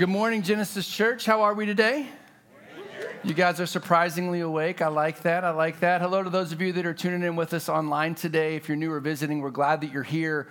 Good morning, Genesis Church. How are we today? You guys are surprisingly awake. I like that. I like that. Hello to those of you that are tuning in with us online today. If you're new or visiting, we're glad that you're here.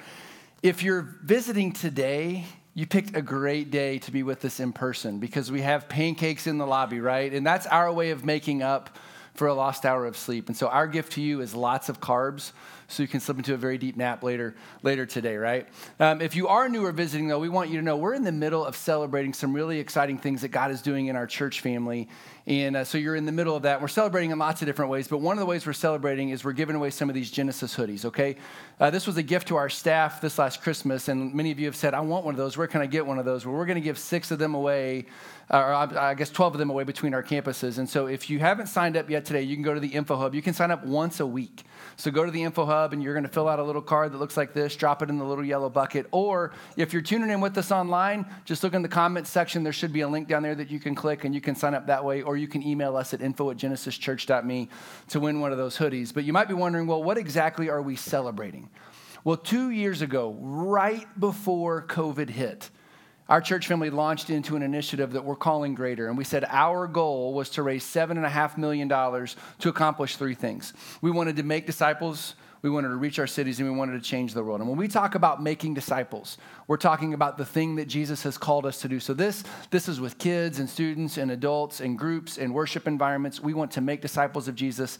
If you're visiting today, you picked a great day to be with us in person because we have pancakes in the lobby, right? And that's our way of making up for a lost hour of sleep. And so our gift to you is lots of carbs so you can slip into a very deep nap later, later today, right? Um, if you are new or visiting, though, we want you to know we're in the middle of celebrating some really exciting things that God is doing in our church family. And uh, so you're in the middle of that. We're celebrating in lots of different ways, but one of the ways we're celebrating is we're giving away some of these Genesis hoodies, okay? Uh, this was a gift to our staff this last Christmas, and many of you have said, I want one of those. Where can I get one of those? Well, we're going to give six of them away or I guess 12 of them away between our campuses. And so if you haven't signed up yet today, you can go to the Info Hub. You can sign up once a week. So go to the Info Hub and you're going to fill out a little card that looks like this, drop it in the little yellow bucket. Or if you're tuning in with us online, just look in the comments section. There should be a link down there that you can click and you can sign up that way. Or you can email us at info at genesischurch.me to win one of those hoodies. But you might be wondering, well, what exactly are we celebrating? Well, two years ago, right before COVID hit, our church family launched into an initiative that we're calling Greater. And we said our goal was to raise $7.5 million to accomplish three things. We wanted to make disciples, we wanted to reach our cities, and we wanted to change the world. And when we talk about making disciples, we're talking about the thing that Jesus has called us to do. So this, this is with kids and students and adults and groups and worship environments. We want to make disciples of Jesus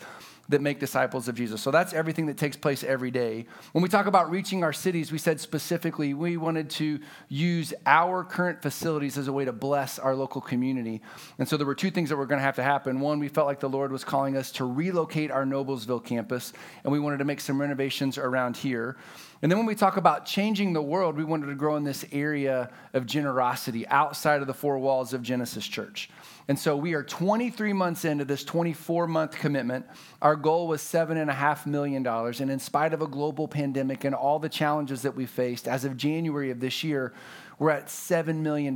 that make disciples of Jesus. So that's everything that takes place every day. When we talk about reaching our cities, we said specifically we wanted to use our current facilities as a way to bless our local community. And so there were two things that were going to have to happen. One, we felt like the Lord was calling us to relocate our Noblesville campus, and we wanted to make some renovations around here. And then when we talk about changing the world, we wanted to grow in this area of generosity outside of the four walls of Genesis Church. And so we are 23 months into this 24 month commitment. Our goal was $7.5 million. And in spite of a global pandemic and all the challenges that we faced, as of January of this year, we're at $7 million.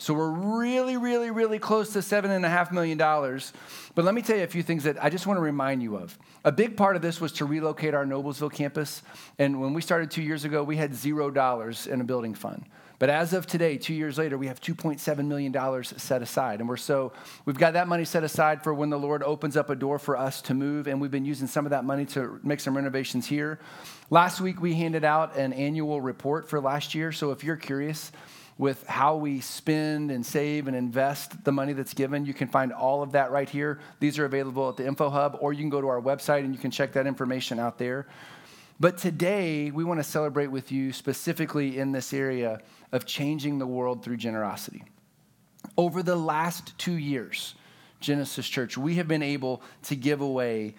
So we're really, really, really close to $7.5 million. But let me tell you a few things that I just want to remind you of. A big part of this was to relocate our Noblesville campus. And when we started two years ago, we had zero dollars in a building fund. But as of today, two years later, we have $2.7 million set aside. And we're so, we've got that money set aside for when the Lord opens up a door for us to move. And we've been using some of that money to make some renovations here. Last week, we handed out an annual report for last year. So if you're curious, with how we spend and save and invest the money that's given. You can find all of that right here. These are available at the Info Hub, or you can go to our website and you can check that information out there. But today, we want to celebrate with you specifically in this area of changing the world through generosity. Over the last two years, Genesis Church, we have been able to give away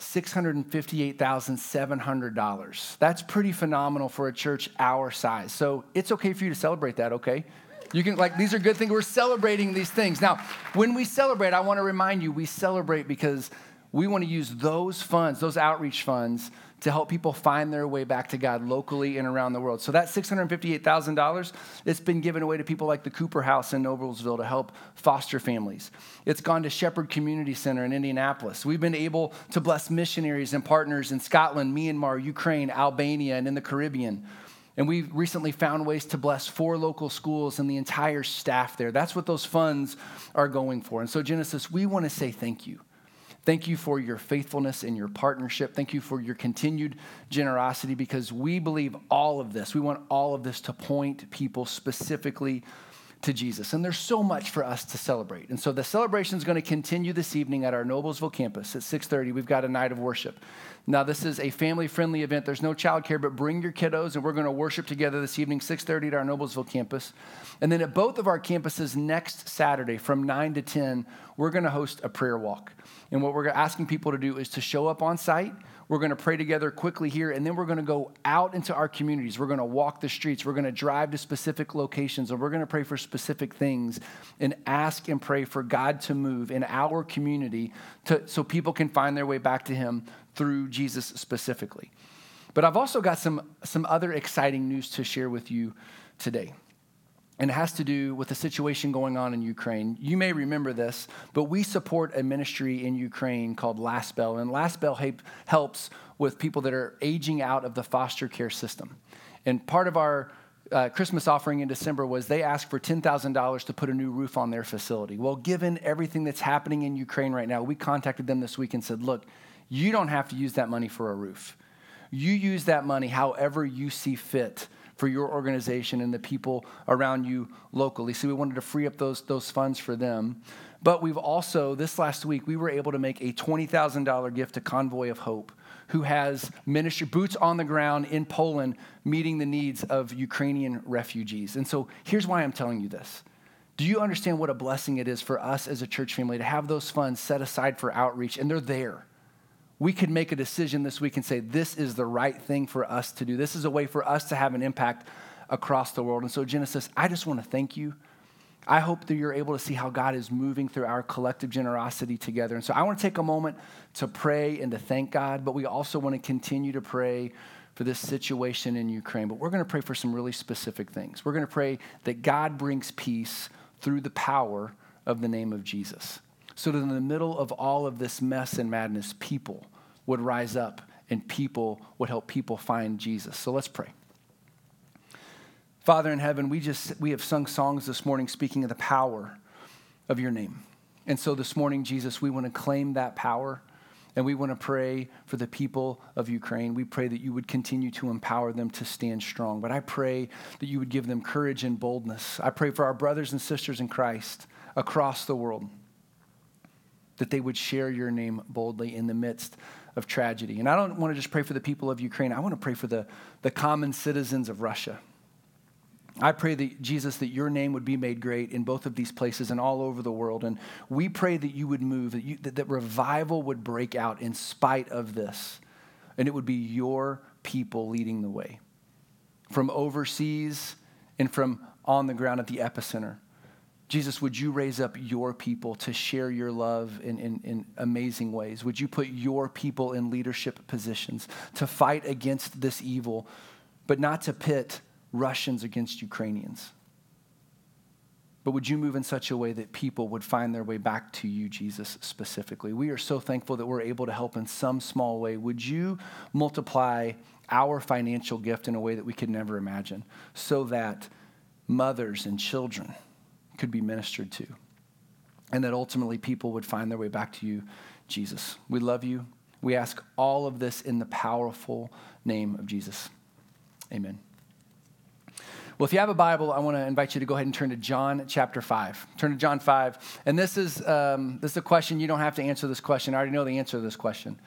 $658,700. That's pretty phenomenal for a church our size. So it's okay for you to celebrate that, okay? You can, like, these are good things. We're celebrating these things. Now, when we celebrate, I want to remind you we celebrate because we want to use those funds, those outreach funds, to help people find their way back to God locally and around the world. So that $658,000, it's been given away to people like the Cooper House in Noblesville to help foster families. It's gone to Shepherd Community Center in Indianapolis. We've been able to bless missionaries and partners in Scotland, Myanmar, Ukraine, Albania, and in the Caribbean. And we recently found ways to bless four local schools and the entire staff there. That's what those funds are going for. And so, Genesis, we want to say thank you. Thank you for your faithfulness and your partnership. Thank you for your continued generosity because we believe all of this, we want all of this to point people specifically to Jesus. And there's so much for us to celebrate. And so the celebration is going to continue this evening at our Noblesville campus at 6:30. We've got a night of worship. Now this is a family-friendly event. There's no childcare, but bring your kiddos and we're going to worship together this evening 6:30 at our Noblesville campus. And then at both of our campuses next Saturday from 9 to 10, we're going to host a prayer walk. And what we're asking people to do is to show up on site. We're going to pray together quickly here, and then we're going to go out into our communities. We're going to walk the streets. We're going to drive to specific locations, and we're going to pray for specific things and ask and pray for God to move in our community to, so people can find their way back to Him through Jesus specifically. But I've also got some, some other exciting news to share with you today and it has to do with the situation going on in Ukraine. You may remember this, but we support a ministry in Ukraine called Last Bell, and Last Bell helps with people that are aging out of the foster care system. And part of our uh, Christmas offering in December was they asked for $10,000 to put a new roof on their facility. Well, given everything that's happening in Ukraine right now, we contacted them this week and said, look, you don't have to use that money for a roof. You use that money however you see fit for your organization and the people around you locally. So we wanted to free up those, those funds for them. But we've also, this last week, we were able to make a $20,000 gift to Convoy of Hope who has ministry boots on the ground in Poland meeting the needs of Ukrainian refugees. And so here's why I'm telling you this. Do you understand what a blessing it is for us as a church family to have those funds set aside for outreach and they're there? We could make a decision this week and say, this is the right thing for us to do. This is a way for us to have an impact across the world. And so, Genesis, I just want to thank you I hope that you're able to see how God is moving through our collective generosity together. And so I want to take a moment to pray and to thank God, but we also want to continue to pray for this situation in Ukraine. But we're going to pray for some really specific things. We're going to pray that God brings peace through the power of the name of Jesus. So that in the middle of all of this mess and madness, people would rise up and people would help people find Jesus. So let's pray. Father in heaven, we just we have sung songs this morning speaking of the power of your name. And so this morning, Jesus, we want to claim that power and we want to pray for the people of Ukraine. We pray that you would continue to empower them to stand strong. But I pray that you would give them courage and boldness. I pray for our brothers and sisters in Christ across the world that they would share your name boldly in the midst of tragedy. And I don't want to just pray for the people of Ukraine, I want to pray for the, the common citizens of Russia. I pray that, Jesus, that your name would be made great in both of these places and all over the world. And we pray that you would move, that, you, that, that revival would break out in spite of this. And it would be your people leading the way from overseas and from on the ground at the epicenter. Jesus, would you raise up your people to share your love in, in, in, amazing ways? Would you put your people in leadership positions to fight against this evil, but not to pit Russians against Ukrainians. But would you move in such a way that people would find their way back to you, Jesus, specifically? We are so thankful that we're able to help in some small way. Would you multiply our financial gift in a way that we could never imagine so that mothers and children could be ministered to? And that ultimately people would find their way back to you, Jesus. We love you. We ask all of this in the powerful name of Jesus. Amen. Well, if you have a Bible, I want to invite you to go ahead and turn to John chapter 5. Turn to John 5. And this is, um, this is a question. You don't have to answer this question. I already know the answer to this question.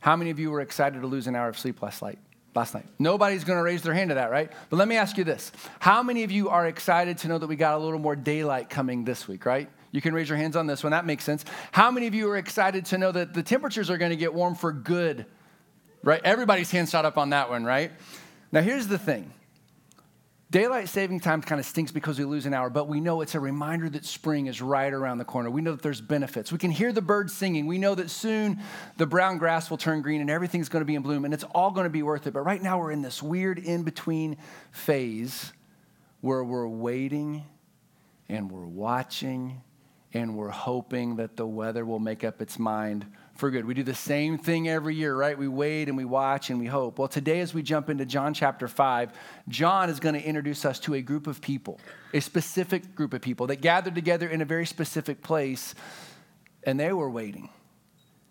How many of you were excited to lose an hour of sleep last night? Last night. Nobody's going to raise their hand to that, right? But let me ask you this. How many of you are excited to know that we got a little more daylight coming this week, right? You can raise your hands on this one. That makes sense. How many of you are excited to know that the temperatures are going to get warm for good? Right? Everybody's hand shot up on that one, right? Now, here's the thing Daylight saving time kind of stinks because we lose an hour, but we know it's a reminder that spring is right around the corner. We know that there's benefits. We can hear the birds singing. We know that soon the brown grass will turn green and everything's going to be in bloom and it's all going to be worth it. But right now we're in this weird in between phase where we're waiting and we're watching and we're hoping that the weather will make up its mind for good. We do the same thing every year, right? We wait and we watch and we hope. Well, today, as we jump into John chapter 5, John is going to introduce us to a group of people, a specific group of people that gathered together in a very specific place, and they were waiting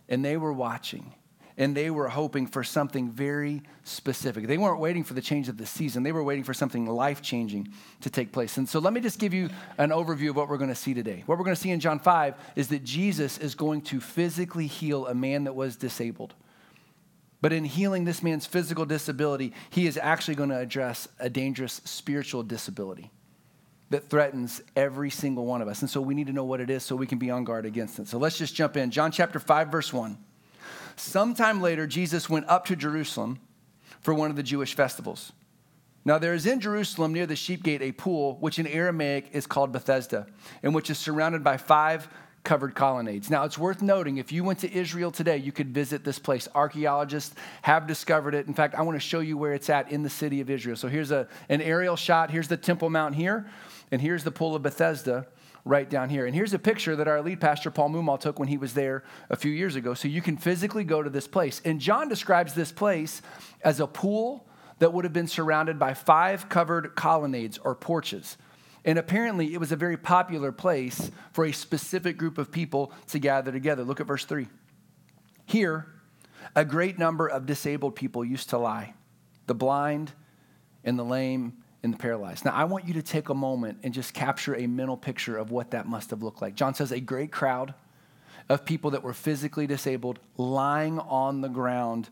and they were watching and they were hoping for something very specific. They weren't waiting for the change of the season, they were waiting for something life changing to take place. And so let me just give you an overview of what we're going to see today. What we're going to see in John 5 is that Jesus is going to physically heal a man that was disabled. But in healing this man's physical disability, he is actually going to address a dangerous spiritual disability that threatens every single one of us. And so we need to know what it is so we can be on guard against it. So let's just jump in. John chapter 5, verse 1. Sometime later, Jesus went up to Jerusalem for one of the Jewish festivals. Now, there is in Jerusalem near the sheep gate a pool, which in Aramaic is called Bethesda, and which is surrounded by five covered colonnades. Now, it's worth noting if you went to Israel today, you could visit this place. Archaeologists have discovered it. In fact, I want to show you where it's at in the city of Israel. So here's a, an aerial shot. Here's the Temple Mount here, and here's the pool of Bethesda right down here. And here's a picture that our lead pastor, Paul Mumal, took when he was there a few years ago. So you can physically go to this place. And John describes this place as a pool that would have been surrounded by five covered colonnades or porches. And apparently, it was a very popular place for a specific group of people to gather together. Look at verse 3. Here, a great number of disabled people used to lie the blind and the lame and the paralyzed. Now, I want you to take a moment and just capture a mental picture of what that must have looked like. John says a great crowd of people that were physically disabled lying on the ground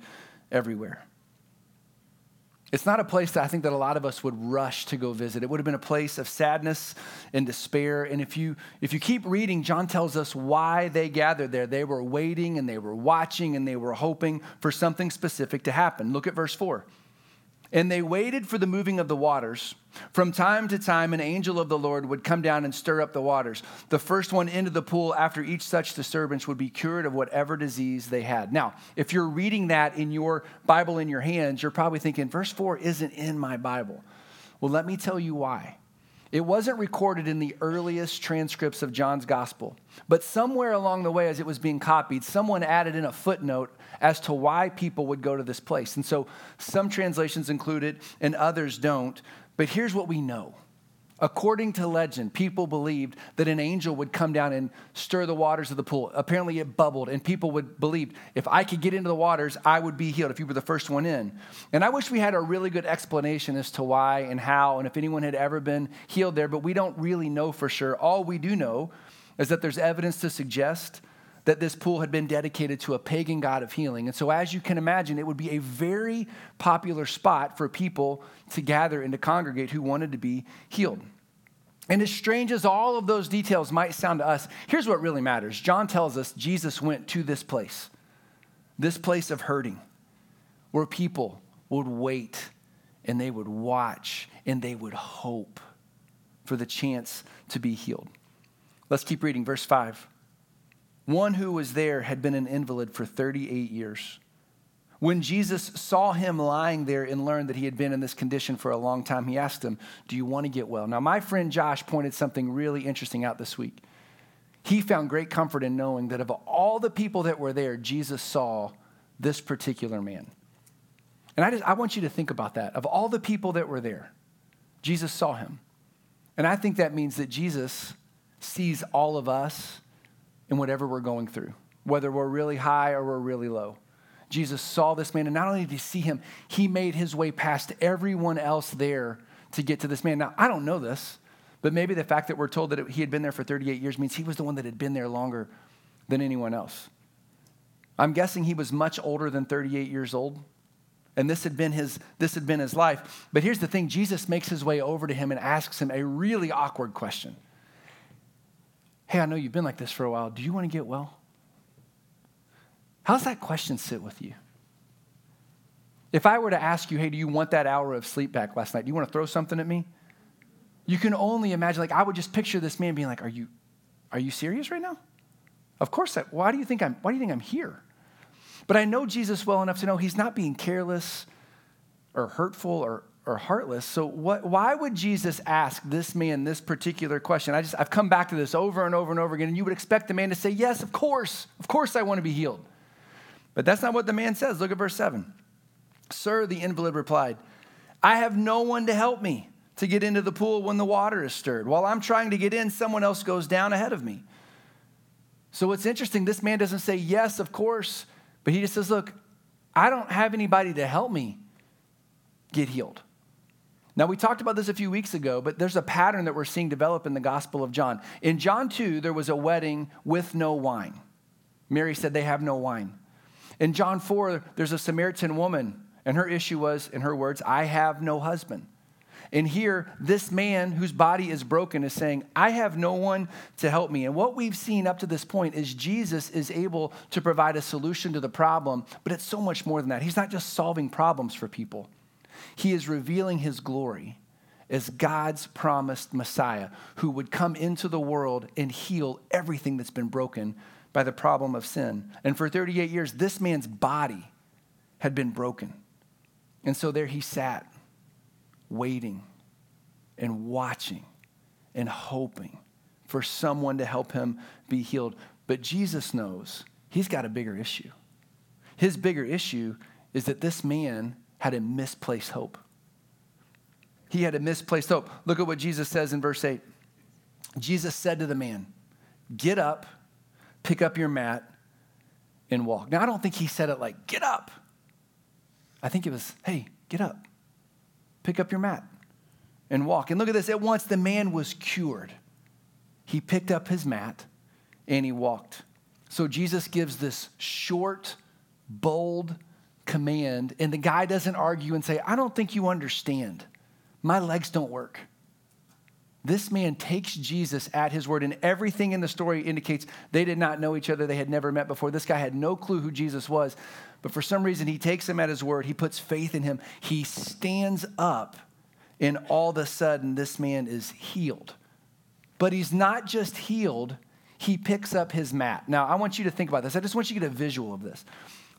everywhere. It's not a place that I think that a lot of us would rush to go visit. It would have been a place of sadness and despair. And if you if you keep reading, John tells us why they gathered there. They were waiting and they were watching and they were hoping for something specific to happen. Look at verse 4. And they waited for the moving of the waters. From time to time, an angel of the Lord would come down and stir up the waters. The first one into the pool after each such disturbance would be cured of whatever disease they had. Now, if you're reading that in your Bible in your hands, you're probably thinking, verse 4 isn't in my Bible. Well, let me tell you why. It wasn't recorded in the earliest transcripts of John's gospel, but somewhere along the way, as it was being copied, someone added in a footnote as to why people would go to this place. And so some translations include it and others don't. But here's what we know. According to legend, people believed that an angel would come down and stir the waters of the pool. Apparently, it bubbled, and people would believe if I could get into the waters, I would be healed if you were the first one in. And I wish we had a really good explanation as to why and how, and if anyone had ever been healed there, but we don't really know for sure. All we do know is that there's evidence to suggest that this pool had been dedicated to a pagan god of healing. And so, as you can imagine, it would be a very popular spot for people to gather and to congregate who wanted to be healed. And as strange as all of those details might sound to us, here's what really matters. John tells us Jesus went to this place, this place of hurting, where people would wait and they would watch and they would hope for the chance to be healed. Let's keep reading, verse 5. One who was there had been an invalid for 38 years. When Jesus saw him lying there and learned that he had been in this condition for a long time, he asked him, Do you want to get well? Now, my friend Josh pointed something really interesting out this week. He found great comfort in knowing that of all the people that were there, Jesus saw this particular man. And I, just, I want you to think about that. Of all the people that were there, Jesus saw him. And I think that means that Jesus sees all of us in whatever we're going through, whether we're really high or we're really low. Jesus saw this man, and not only did he see him, he made his way past everyone else there to get to this man. Now, I don't know this, but maybe the fact that we're told that it, he had been there for 38 years means he was the one that had been there longer than anyone else. I'm guessing he was much older than 38 years old. And this had been his this had been his life. But here's the thing, Jesus makes his way over to him and asks him a really awkward question. Hey, I know you've been like this for a while. Do you want to get well? How's that question sit with you? If I were to ask you, hey, do you want that hour of sleep back last night? Do you want to throw something at me? You can only imagine, like, I would just picture this man being like, Are you, are you serious right now? Of course, I, why do you think I'm why do you think I'm here? But I know Jesus well enough to know he's not being careless or hurtful or or heartless. So what, why would Jesus ask this man this particular question? I just I've come back to this over and over and over again, and you would expect the man to say, "Yes, of course, of course, I want to be healed." But that's not what the man says. Look at verse seven. Sir, the invalid replied, "I have no one to help me to get into the pool when the water is stirred. While I'm trying to get in, someone else goes down ahead of me." So what's interesting? This man doesn't say yes, of course, but he just says, "Look, I don't have anybody to help me get healed." Now, we talked about this a few weeks ago, but there's a pattern that we're seeing develop in the Gospel of John. In John 2, there was a wedding with no wine. Mary said they have no wine. In John 4, there's a Samaritan woman, and her issue was, in her words, I have no husband. And here, this man whose body is broken is saying, I have no one to help me. And what we've seen up to this point is Jesus is able to provide a solution to the problem, but it's so much more than that. He's not just solving problems for people, he is revealing his glory as God's promised Messiah who would come into the world and heal everything that's been broken by the problem of sin. And for 38 years, this man's body had been broken. And so there he sat, waiting and watching and hoping for someone to help him be healed. But Jesus knows he's got a bigger issue. His bigger issue is that this man had a misplaced hope. He had a misplaced hope. Look at what Jesus says in verse 8. Jesus said to the man, Get up, pick up your mat, and walk. Now, I don't think he said it like, Get up. I think it was, Hey, get up, pick up your mat, and walk. And look at this. At once, the man was cured. He picked up his mat and he walked. So Jesus gives this short, bold command, and the guy doesn't argue and say, I don't think you understand. My legs don't work. This man takes Jesus at his word, and everything in the story indicates they did not know each other. They had never met before. This guy had no clue who Jesus was, but for some reason, he takes him at his word. He puts faith in him. He stands up, and all of a sudden, this man is healed. But he's not just healed, he picks up his mat. Now, I want you to think about this. I just want you to get a visual of this.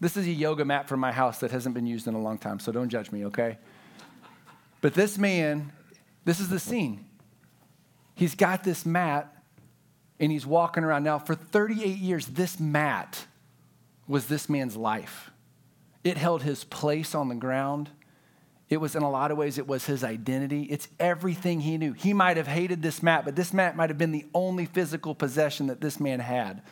This is a yoga mat from my house that hasn't been used in a long time, so don't judge me, okay? But this man, this is the scene. He's got this mat and he's walking around. Now, for 38 years, this mat was this man's life. It held his place on the ground. It was, in a lot of ways, it was his identity. It's everything he knew. He might have hated this mat, but this mat might have been the only physical possession that this man had.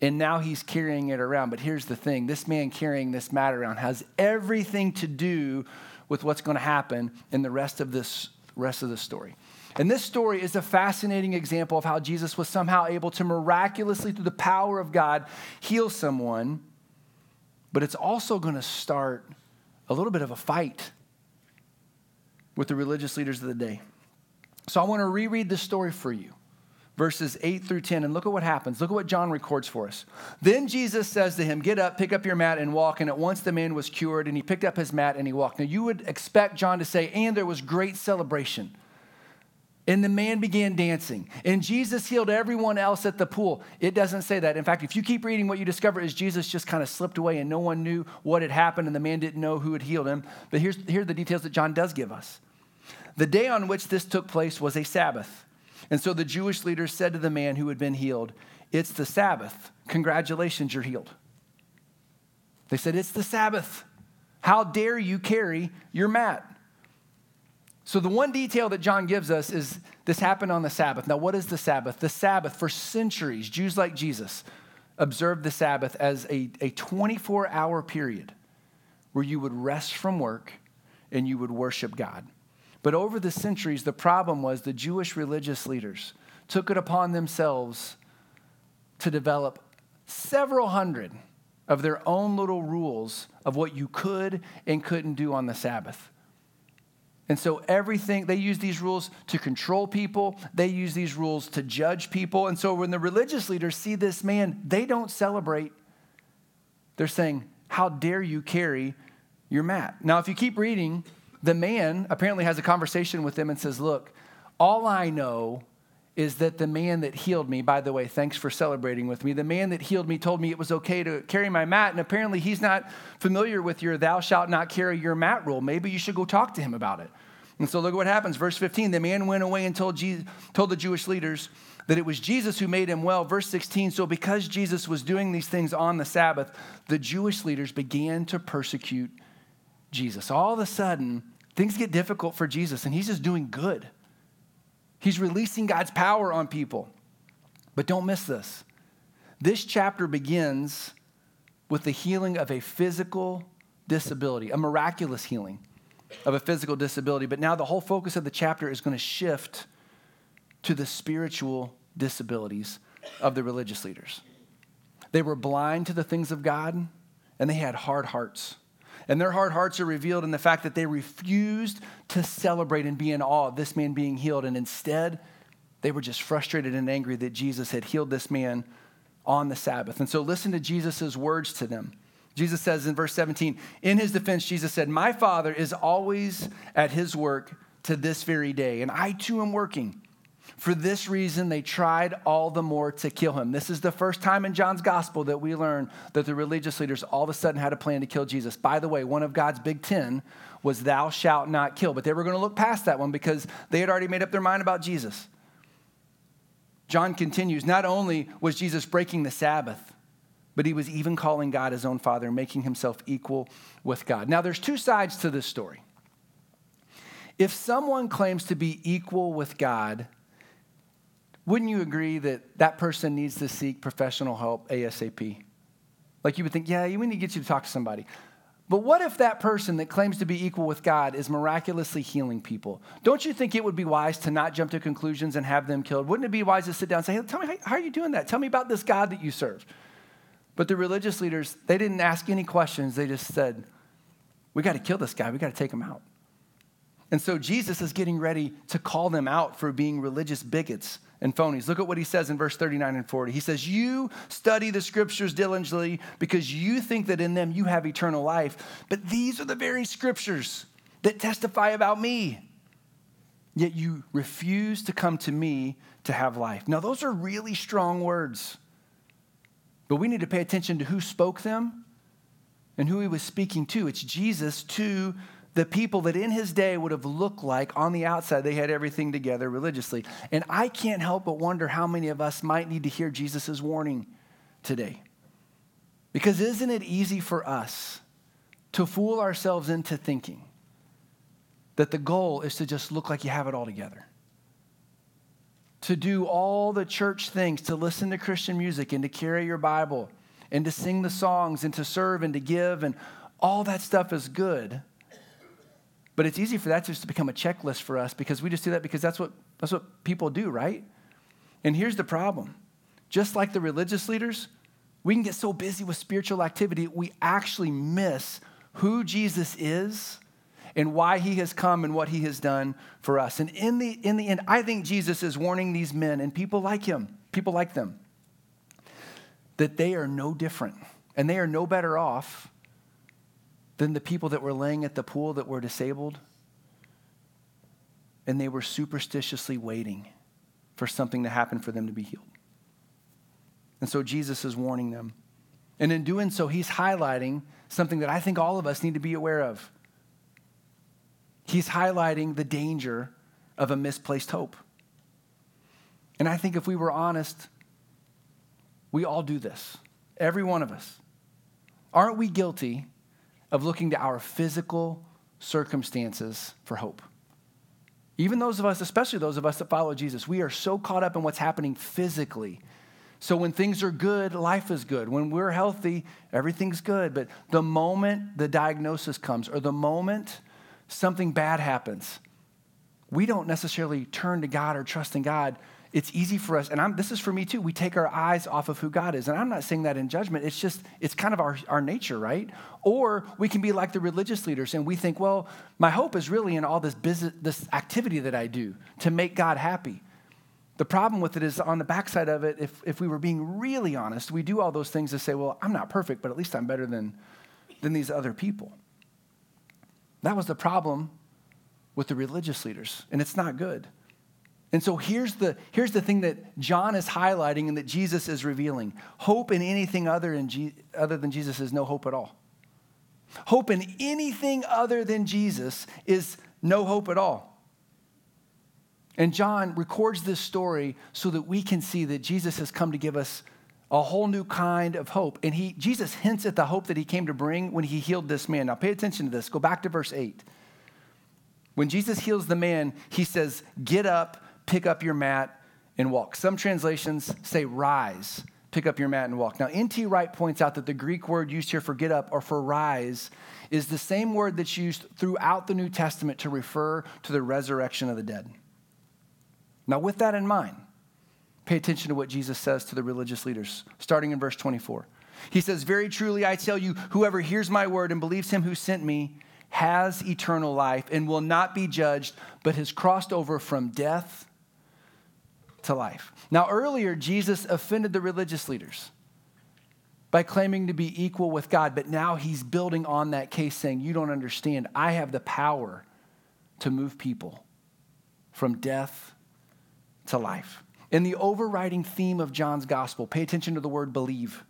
And now he's carrying it around. But here's the thing this man carrying this mat around has everything to do with what's going to happen in the rest of this rest of the story. And this story is a fascinating example of how Jesus was somehow able to miraculously, through the power of God, heal someone. But it's also going to start a little bit of a fight with the religious leaders of the day. So I want to reread this story for you, verses 8 through 10, and look at what happens. Look at what John records for us. Then Jesus says to him, Get up, pick up your mat, and walk. And at once the man was cured, and he picked up his mat and he walked. Now you would expect John to say, And there was great celebration. And the man began dancing. And Jesus healed everyone else at the pool. It doesn't say that. In fact, if you keep reading, what you discover is Jesus just kind of slipped away and no one knew what had happened and the man didn't know who had healed him. But here's, here are the details that John does give us. The day on which this took place was a Sabbath. And so the Jewish leaders said to the man who had been healed, It's the Sabbath. Congratulations, you're healed. They said, It's the Sabbath. How dare you carry your mat? So, the one detail that John gives us is this happened on the Sabbath. Now, what is the Sabbath? The Sabbath, for centuries, Jews like Jesus observed the Sabbath as a, a 24 hour period where you would rest from work and you would worship God. But over the centuries, the problem was the Jewish religious leaders took it upon themselves to develop several hundred of their own little rules of what you could and couldn't do on the Sabbath. And so everything, they use these rules to control people, they use these rules to judge people. And so when the religious leaders see this man, they don't celebrate. They're saying, How dare you carry your mat? Now, if you keep reading, the man apparently has a conversation with them and says, Look, all I know is that the man that healed me, by the way, thanks for celebrating with me. The man that healed me told me it was okay to carry my mat, and apparently he's not familiar with your thou shalt not carry your mat rule. Maybe you should go talk to him about it. And so look at what happens. Verse 15 the man went away and told, Jesus, told the Jewish leaders that it was Jesus who made him well. Verse 16 so because Jesus was doing these things on the Sabbath, the Jewish leaders began to persecute Jesus. All of a sudden, things get difficult for Jesus, and he's just doing good. He's releasing God's power on people. But don't miss this. This chapter begins with the healing of a physical disability, a miraculous healing of a physical disability. But now the whole focus of the chapter is going to shift to the spiritual disabilities of the religious leaders. They were blind to the things of God, and they had hard hearts. And their hard hearts are revealed in the fact that they refused to celebrate and be in awe of this man being healed. And instead, they were just frustrated and angry that Jesus had healed this man on the Sabbath. And so listen to Jesus' words to them. Jesus says in verse 17, in his defense, Jesus said, My Father is always at his work to this very day, and I too am working. For this reason, they tried all the more to kill him. This is the first time in John's gospel that we learn that the religious leaders all of a sudden had a plan to kill Jesus. By the way, one of God's big ten was, Thou shalt not kill. But they were going to look past that one because they had already made up their mind about Jesus. John continues Not only was Jesus breaking the Sabbath, but he was even calling God his own father, and making himself equal with God. Now, there's two sides to this story. If someone claims to be equal with God, wouldn't you agree that that person needs to seek professional help ASAP? Like you would think, yeah, we need to get you to talk to somebody. But what if that person that claims to be equal with God is miraculously healing people? Don't you think it would be wise to not jump to conclusions and have them killed? Wouldn't it be wise to sit down and say, hey, tell me, how are you doing that? Tell me about this God that you serve. But the religious leaders, they didn't ask any questions. They just said, we got to kill this guy. We got to take him out. And so Jesus is getting ready to call them out for being religious bigots and phonies. Look at what he says in verse 39 and 40. He says, You study the scriptures diligently because you think that in them you have eternal life. But these are the very scriptures that testify about me. Yet you refuse to come to me to have life. Now, those are really strong words. But we need to pay attention to who spoke them and who he was speaking to. It's Jesus to the people that in his day would have looked like on the outside they had everything together religiously. And I can't help but wonder how many of us might need to hear Jesus' warning today. Because isn't it easy for us to fool ourselves into thinking that the goal is to just look like you have it all together? To do all the church things, to listen to Christian music and to carry your Bible and to sing the songs and to serve and to give and all that stuff is good. But it's easy for that just to become a checklist for us because we just do that because that's what, that's what people do, right? And here's the problem just like the religious leaders, we can get so busy with spiritual activity, we actually miss who Jesus is and why he has come and what he has done for us. And in the, in the end, I think Jesus is warning these men and people like him, people like them, that they are no different and they are no better off than the people that were laying at the pool that were disabled. And they were superstitiously waiting for something to happen for them to be healed. And so Jesus is warning them. And in doing so, he's highlighting something that I think all of us need to be aware of. He's highlighting the danger of a misplaced hope. And I think if we were honest, we all do this. Every one of us. Aren't we guilty of looking to our physical circumstances for hope. Even those of us, especially those of us that follow Jesus, we are so caught up in what's happening physically. So when things are good, life is good. When we're healthy, everything's good. But the moment the diagnosis comes or the moment something bad happens, we don't necessarily turn to God or trust in God it's easy for us, and I'm, this is for me too, we take our eyes off of who God is. And I'm not saying that in judgment, it's just, it's kind of our, our nature, right? Or we can be like the religious leaders and we think, well, my hope is really in all this business, this activity that I do to make God happy. The problem with it is on the backside of it, if, if we were being really honest, we do all those things to say, well, I'm not perfect, but at least I'm better than, than these other people. That was the problem with the religious leaders, and it's not good. And so here's the, here's the thing that John is highlighting and that Jesus is revealing hope in anything other, in Je- other than Jesus is no hope at all. Hope in anything other than Jesus is no hope at all. And John records this story so that we can see that Jesus has come to give us a whole new kind of hope. And he, Jesus hints at the hope that he came to bring when he healed this man. Now, pay attention to this. Go back to verse 8. When Jesus heals the man, he says, Get up, pick up your mat and walk. Some translations say rise, pick up your mat and walk. Now, N.T. Wright points out that the Greek word used here for get up or for rise is the same word that's used throughout the New Testament to refer to the resurrection of the dead. Now, with that in mind, pay attention to what Jesus says to the religious leaders, starting in verse 24. He says, Very truly, I tell you, whoever hears my word and believes him who sent me has eternal life and will not be judged, but has crossed over from death to life. Now, earlier, Jesus offended the religious leaders by claiming to be equal with God, but now he's building on that case, saying, You don't understand. I have the power to move people from death to life. In the overriding theme of John's gospel, pay attention to the word believe.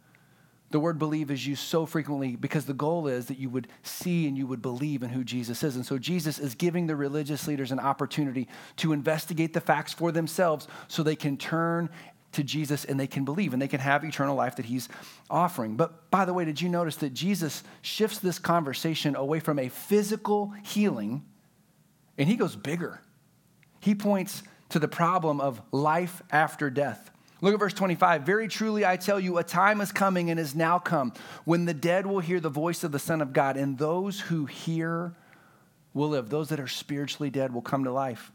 The word believe is used so frequently because the goal is that you would see and you would believe in who Jesus is. And so Jesus is giving the religious leaders an opportunity to investigate the facts for themselves so they can turn to Jesus and they can believe and they can have eternal life that he's offering. But by the way, did you notice that Jesus shifts this conversation away from a physical healing and he goes bigger? He points to the problem of life after death. Look at verse 25. Very truly, I tell you, a time is coming and is now come when the dead will hear the voice of the Son of God, and those who hear will live. Those that are spiritually dead will come to life.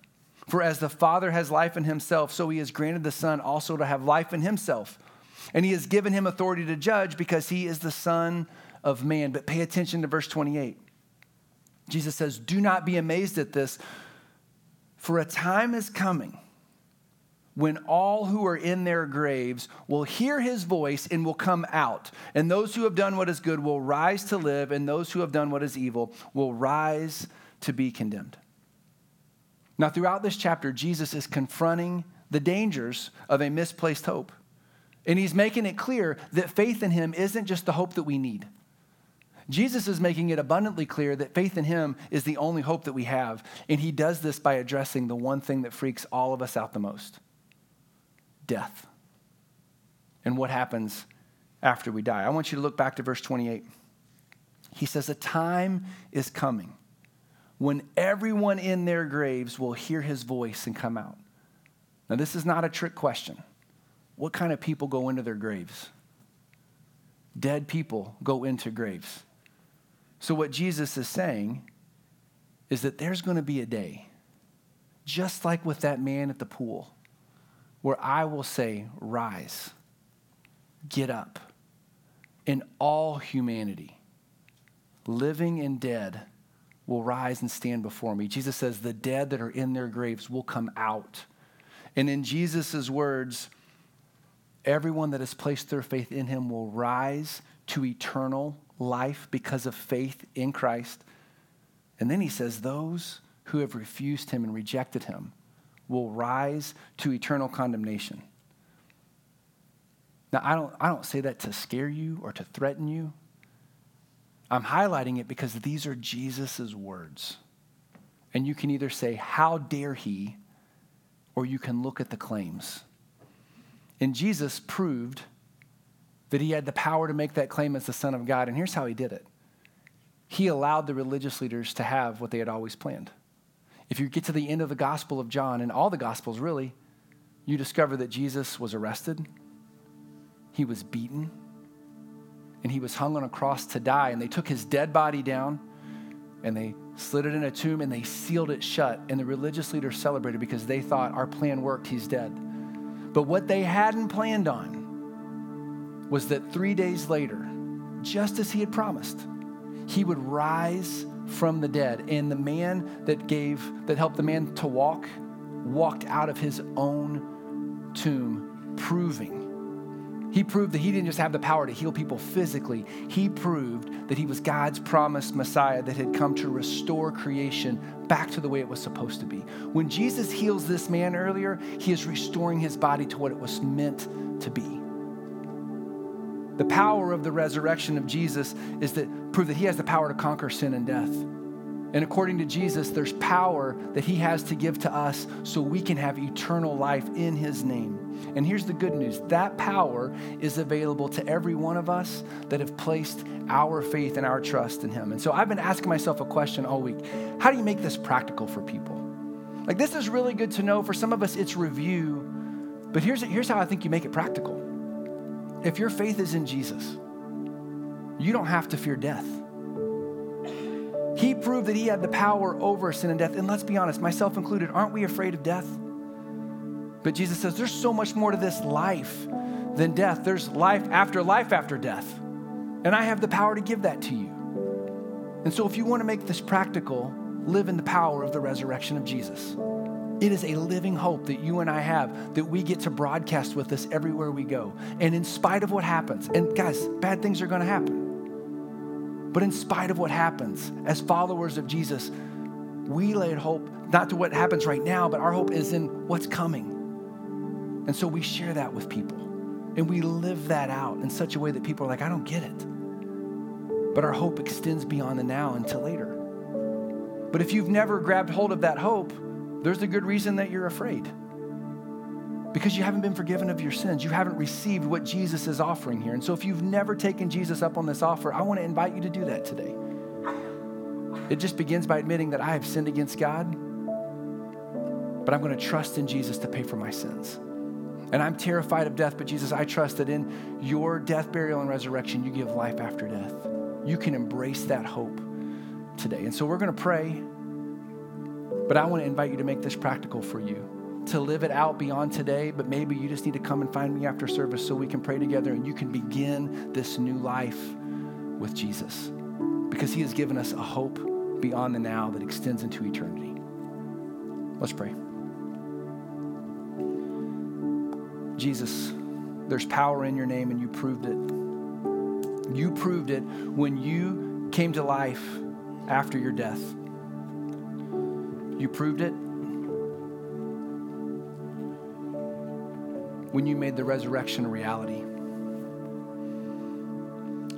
For as the Father has life in himself, so he has granted the Son also to have life in himself. And he has given him authority to judge because he is the Son of man. But pay attention to verse 28. Jesus says, Do not be amazed at this, for a time is coming when all who are in their graves will hear his voice and will come out. And those who have done what is good will rise to live, and those who have done what is evil will rise to be condemned. Now, throughout this chapter, Jesus is confronting the dangers of a misplaced hope. And he's making it clear that faith in him isn't just the hope that we need. Jesus is making it abundantly clear that faith in him is the only hope that we have. And he does this by addressing the one thing that freaks all of us out the most death and what happens after we die. I want you to look back to verse 28. He says, A time is coming when everyone in their graves will hear his voice and come out. Now, this is not a trick question. What kind of people go into their graves? Dead people go into graves. So, what Jesus is saying is that there's going to be a day, just like with that man at the pool, where I will say, Rise, get up, and all humanity, living and dead, will rise and stand before me. Jesus says, The dead that are in their graves will come out. And in Jesus' words, everyone that has placed their faith in him will rise to eternal life because of faith in Christ. And then he says, Those who have refused him and rejected him will rise to eternal condemnation. Now, I don't, I don't say that to scare you or to threaten you. I'm highlighting it because these are Jesus' words. And you can either say, How dare he? or you can look at the claims. And Jesus proved that he had the power to make that claim as the Son of God. And here's how he did it he allowed the religious leaders to have what they had always planned. If you get to the end of the Gospel of John, and all the Gospels really, you discover that Jesus was arrested, he was beaten, and he was hung on a cross to die. And they took his dead body down and they slid it in a tomb and they sealed it shut. And the religious leaders celebrated because they thought our plan worked, he's dead. But what they hadn't planned on was that three days later, just as he had promised, he would rise from the dead. And the man that gave, that helped the man to walk, walked out of his own tomb, proving he proved that he didn't just have the power to heal people physically, he proved that he was God's promised Messiah that had come to restore creation back to the way it was supposed to be. When Jesus heals this man earlier, he is restoring his body to what it was meant to be. The power of the resurrection of Jesus is that prove that he has the power to conquer sin and death. And according to Jesus, there's power that he has to give to us so we can have eternal life in his name. And here's the good news that power is available to every one of us that have placed our faith and our trust in him. And so I've been asking myself a question all week how do you make this practical for people? Like, this is really good to know. For some of us, it's review. But here's, here's how I think you make it practical. If your faith is in Jesus, you don't have to fear death. He proved that he had the power over sin and death. And let's be honest, myself included, aren't we afraid of death? But Jesus says there's so much more to this life than death. There's life after life after death. And I have the power to give that to you. And so if you want to make this practical, live in the power of the resurrection of Jesus. It is a living hope that you and I have that we get to broadcast with us everywhere we go. And in spite of what happens, and guys, bad things are going to happen. But in spite of what happens, as followers of Jesus, we lay hope not to what happens right now, but our hope is in what's coming. And so we share that with people. And we live that out in such a way that people are like, I don't get it. But our hope extends beyond the now until later. But if you've never grabbed hold of that hope, there's a good reason that you're afraid. Because you haven't been forgiven of your sins. You haven't received what Jesus is offering here. And so, if you've never taken Jesus up on this offer, I want to invite you to do that today. It just begins by admitting that I have sinned against God, but I'm going to trust in Jesus to pay for my sins. And I'm terrified of death, but Jesus, I trust that in your death, burial, and resurrection, you give life after death. You can embrace that hope today. And so we're going to pray, but I want to invite you to make this practical for you to live it out beyond today, but maybe you just need to come and find me after service so we can pray together and you can begin this new life with Jesus because he has given us a hope beyond the now that extends into eternity. Let's pray. Jesus, there's power in your name and you proved it. You proved it when you came to life after your death. You proved it when you made the resurrection a reality.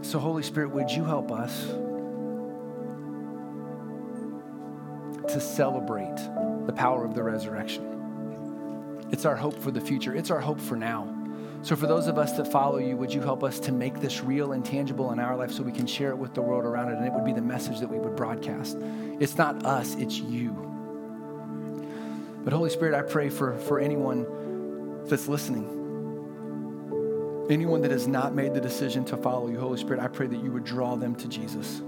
So, Holy Spirit, would you help us to celebrate the power of the resurrection? It's our hope for the future, it's our hope for now. So, for those of us that follow you, would you help us to make this real and tangible in our life so we can share it with the world around it and it would be the message that we would broadcast? It's not us, it's you. But, Holy Spirit, I pray for, for anyone that's listening. Anyone that has not made the decision to follow you, Holy Spirit, I pray that you would draw them to Jesus.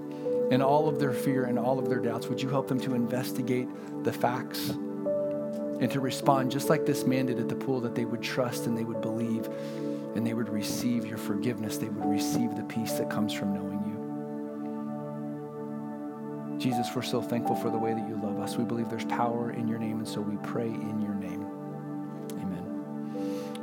In all of their fear and all of their doubts, would you help them to investigate the facts and to respond just like this man did at the pool, that they would trust and they would believe and they would receive your forgiveness. They would receive the peace that comes from knowing you. Jesus, we're so thankful for the way that you love us. We believe there's power in your name, and so we pray in your name.